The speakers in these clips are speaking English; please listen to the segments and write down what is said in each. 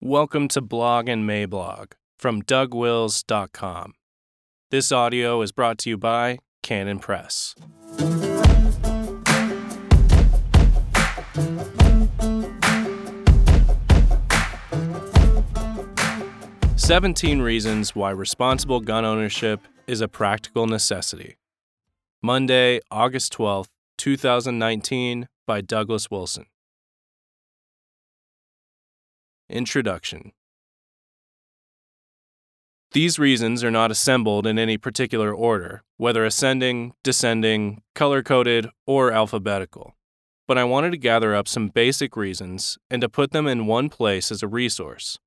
Welcome to Blog and Mablog from DougWils.com. This audio is brought to you by Canon Press. Seventeen reasons why responsible gun ownership is a practical necessity. Monday, August 12th, 2019, by Douglas Wilson. Introduction These reasons are not assembled in any particular order, whether ascending, descending, color coded, or alphabetical. But I wanted to gather up some basic reasons and to put them in one place as a resource.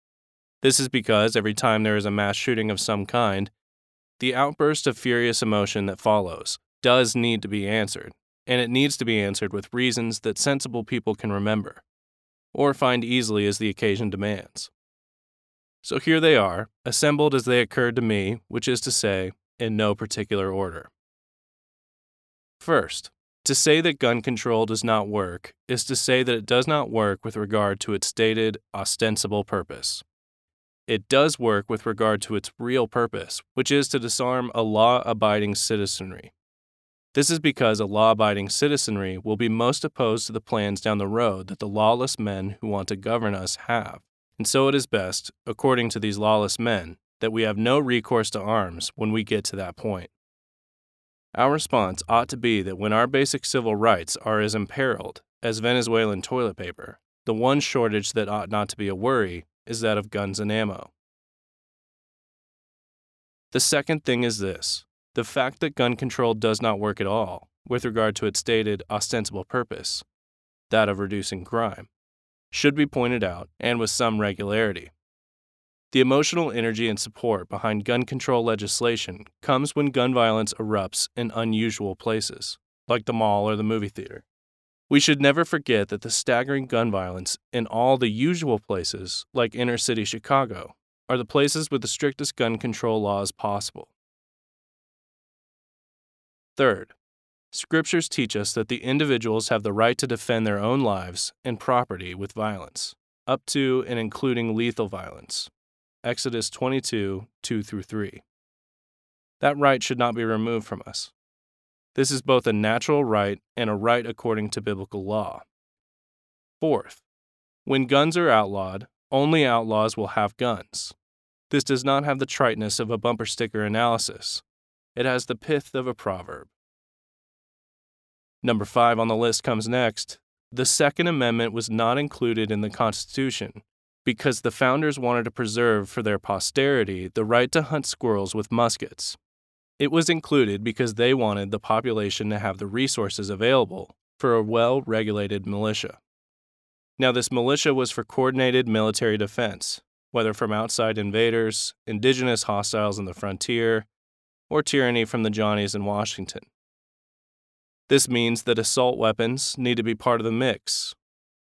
This is because every time there is a mass shooting of some kind, the outburst of furious emotion that follows does need to be answered, and it needs to be answered with reasons that sensible people can remember, or find easily as the occasion demands. So here they are, assembled as they occurred to me, which is to say, in no particular order. First, to say that gun control does not work is to say that it does not work with regard to its stated, ostensible purpose. It does work with regard to its real purpose, which is to disarm a law abiding citizenry. This is because a law abiding citizenry will be most opposed to the plans down the road that the lawless men who want to govern us have. And so it is best, according to these lawless men, that we have no recourse to arms when we get to that point. Our response ought to be that when our basic civil rights are as imperiled as Venezuelan toilet paper, the one shortage that ought not to be a worry is that of guns and ammo. The second thing is this the fact that gun control does not work at all with regard to its stated ostensible purpose, that of reducing crime, should be pointed out and with some regularity. The emotional energy and support behind gun control legislation comes when gun violence erupts in unusual places, like the mall or the movie theater. We should never forget that the staggering gun violence in all the usual places, like inner city Chicago, are the places with the strictest gun control laws possible. Third, scriptures teach us that the individuals have the right to defend their own lives and property with violence, up to and including lethal violence. Exodus 22 2 through 3. That right should not be removed from us. This is both a natural right and a right according to biblical law. Fourth, when guns are outlawed, only outlaws will have guns. This does not have the triteness of a bumper sticker analysis, it has the pith of a proverb. Number five on the list comes next. The Second Amendment was not included in the Constitution because the founders wanted to preserve for their posterity the right to hunt squirrels with muskets. It was included because they wanted the population to have the resources available for a well regulated militia. Now, this militia was for coordinated military defense, whether from outside invaders, indigenous hostiles on the frontier, or tyranny from the Johnnies in Washington. This means that assault weapons need to be part of the mix.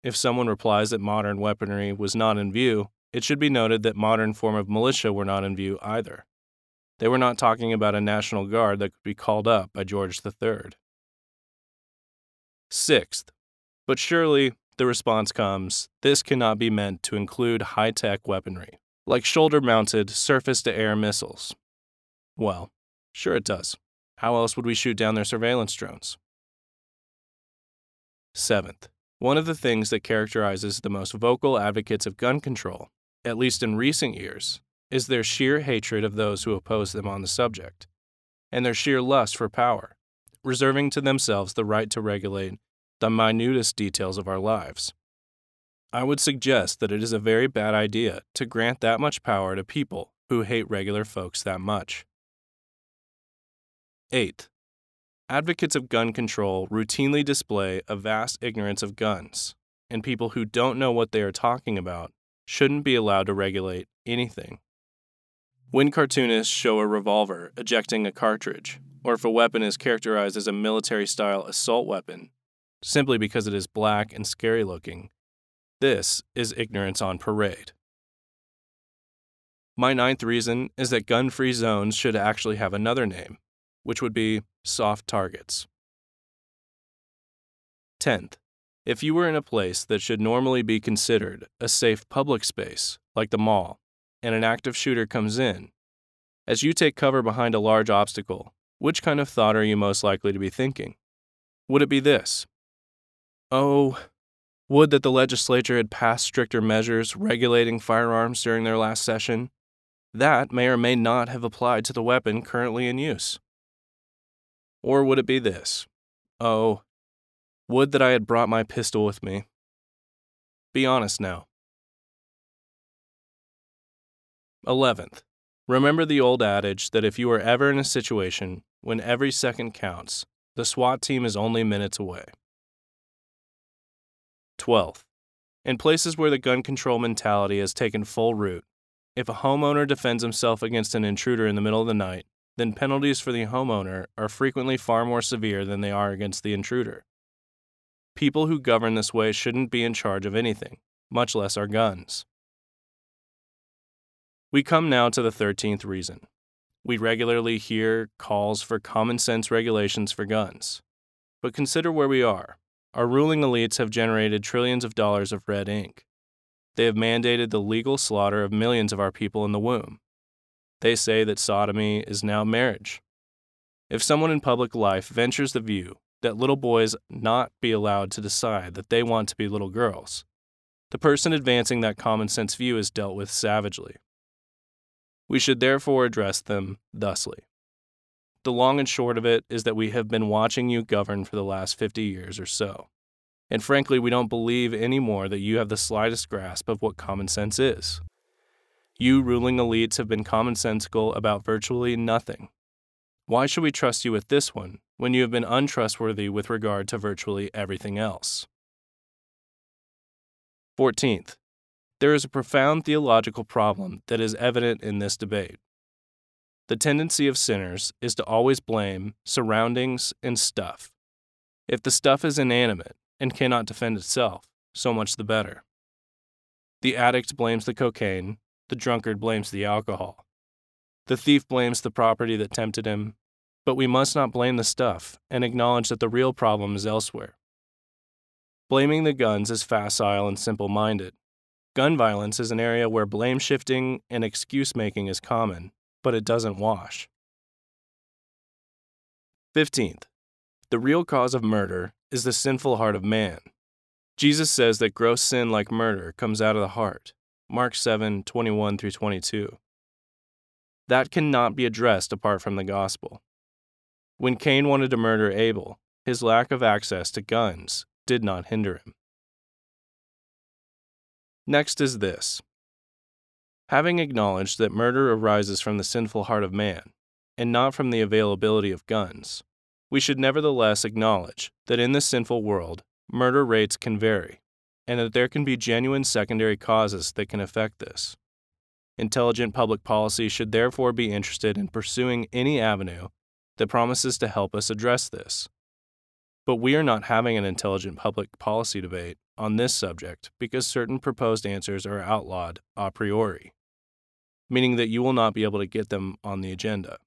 If someone replies that modern weaponry was not in view, it should be noted that modern form of militia were not in view either. They were not talking about a National Guard that could be called up by George III. Sixth, but surely the response comes this cannot be meant to include high tech weaponry, like shoulder mounted surface to air missiles. Well, sure it does. How else would we shoot down their surveillance drones? Seventh, one of the things that characterizes the most vocal advocates of gun control, at least in recent years, is their sheer hatred of those who oppose them on the subject, and their sheer lust for power, reserving to themselves the right to regulate the minutest details of our lives. I would suggest that it is a very bad idea to grant that much power to people who hate regular folks that much. 8. Advocates of gun control routinely display a vast ignorance of guns, and people who don't know what they are talking about shouldn't be allowed to regulate anything. When cartoonists show a revolver ejecting a cartridge, or if a weapon is characterized as a military style assault weapon, simply because it is black and scary looking, this is ignorance on parade. My ninth reason is that gun free zones should actually have another name, which would be soft targets. Tenth, If you were in a place that should normally be considered a safe public space, like the mall, and an active shooter comes in, as you take cover behind a large obstacle, which kind of thought are you most likely to be thinking? Would it be this? Oh, would that the legislature had passed stricter measures regulating firearms during their last session. That may or may not have applied to the weapon currently in use. Or would it be this? Oh, would that I had brought my pistol with me. Be honest now. 11th. Remember the old adage that if you are ever in a situation when every second counts, the SWAT team is only minutes away. 12th. In places where the gun control mentality has taken full root, if a homeowner defends himself against an intruder in the middle of the night, then penalties for the homeowner are frequently far more severe than they are against the intruder. People who govern this way shouldn't be in charge of anything, much less our guns. We come now to the 13th reason. We regularly hear calls for common sense regulations for guns. But consider where we are. Our ruling elites have generated trillions of dollars of red ink. They have mandated the legal slaughter of millions of our people in the womb. They say that sodomy is now marriage. If someone in public life ventures the view that little boys not be allowed to decide that they want to be little girls, the person advancing that common sense view is dealt with savagely. We should therefore address them thusly. The long and short of it is that we have been watching you govern for the last 50 years or so. And frankly, we don't believe anymore that you have the slightest grasp of what common sense is. You ruling elites have been commonsensical about virtually nothing. Why should we trust you with this one when you have been untrustworthy with regard to virtually everything else? 14th, there is a profound theological problem that is evident in this debate. The tendency of sinners is to always blame surroundings and stuff. If the stuff is inanimate and cannot defend itself, so much the better. The addict blames the cocaine, the drunkard blames the alcohol. The thief blames the property that tempted him, but we must not blame the stuff and acknowledge that the real problem is elsewhere. Blaming the guns is facile and simple minded. Gun violence is an area where blame shifting and excuse making is common, but it doesn't wash. 15th. The real cause of murder is the sinful heart of man. Jesus says that gross sin like murder comes out of the heart. Mark 7 21 through 22. That cannot be addressed apart from the gospel. When Cain wanted to murder Abel, his lack of access to guns did not hinder him. Next is this Having acknowledged that murder arises from the sinful heart of man, and not from the availability of guns, we should nevertheless acknowledge that in this sinful world, murder rates can vary, and that there can be genuine secondary causes that can affect this. Intelligent public policy should therefore be interested in pursuing any avenue that promises to help us address this. But we are not having an intelligent public policy debate on this subject because certain proposed answers are outlawed a priori, meaning that you will not be able to get them on the agenda.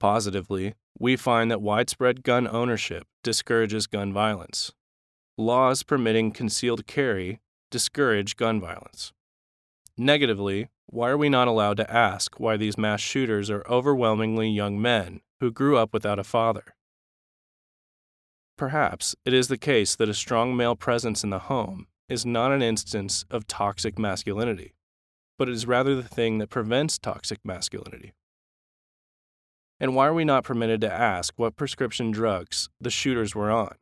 Positively, we find that widespread gun ownership discourages gun violence. Laws permitting concealed carry discourage gun violence. Negatively, why are we not allowed to ask why these mass shooters are overwhelmingly young men who grew up without a father? Perhaps it is the case that a strong male presence in the home is not an instance of toxic masculinity, but it is rather the thing that prevents toxic masculinity. And why are we not permitted to ask what prescription drugs the shooters were on?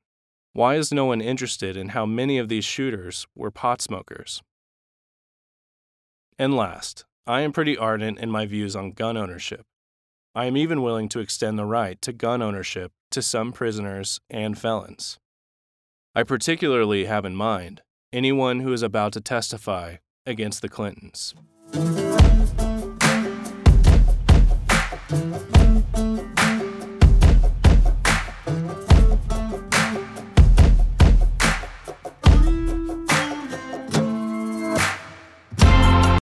Why is no one interested in how many of these shooters were pot smokers? And last, I am pretty ardent in my views on gun ownership. I am even willing to extend the right to gun ownership to some prisoners and felons. I particularly have in mind anyone who is about to testify against the Clintons.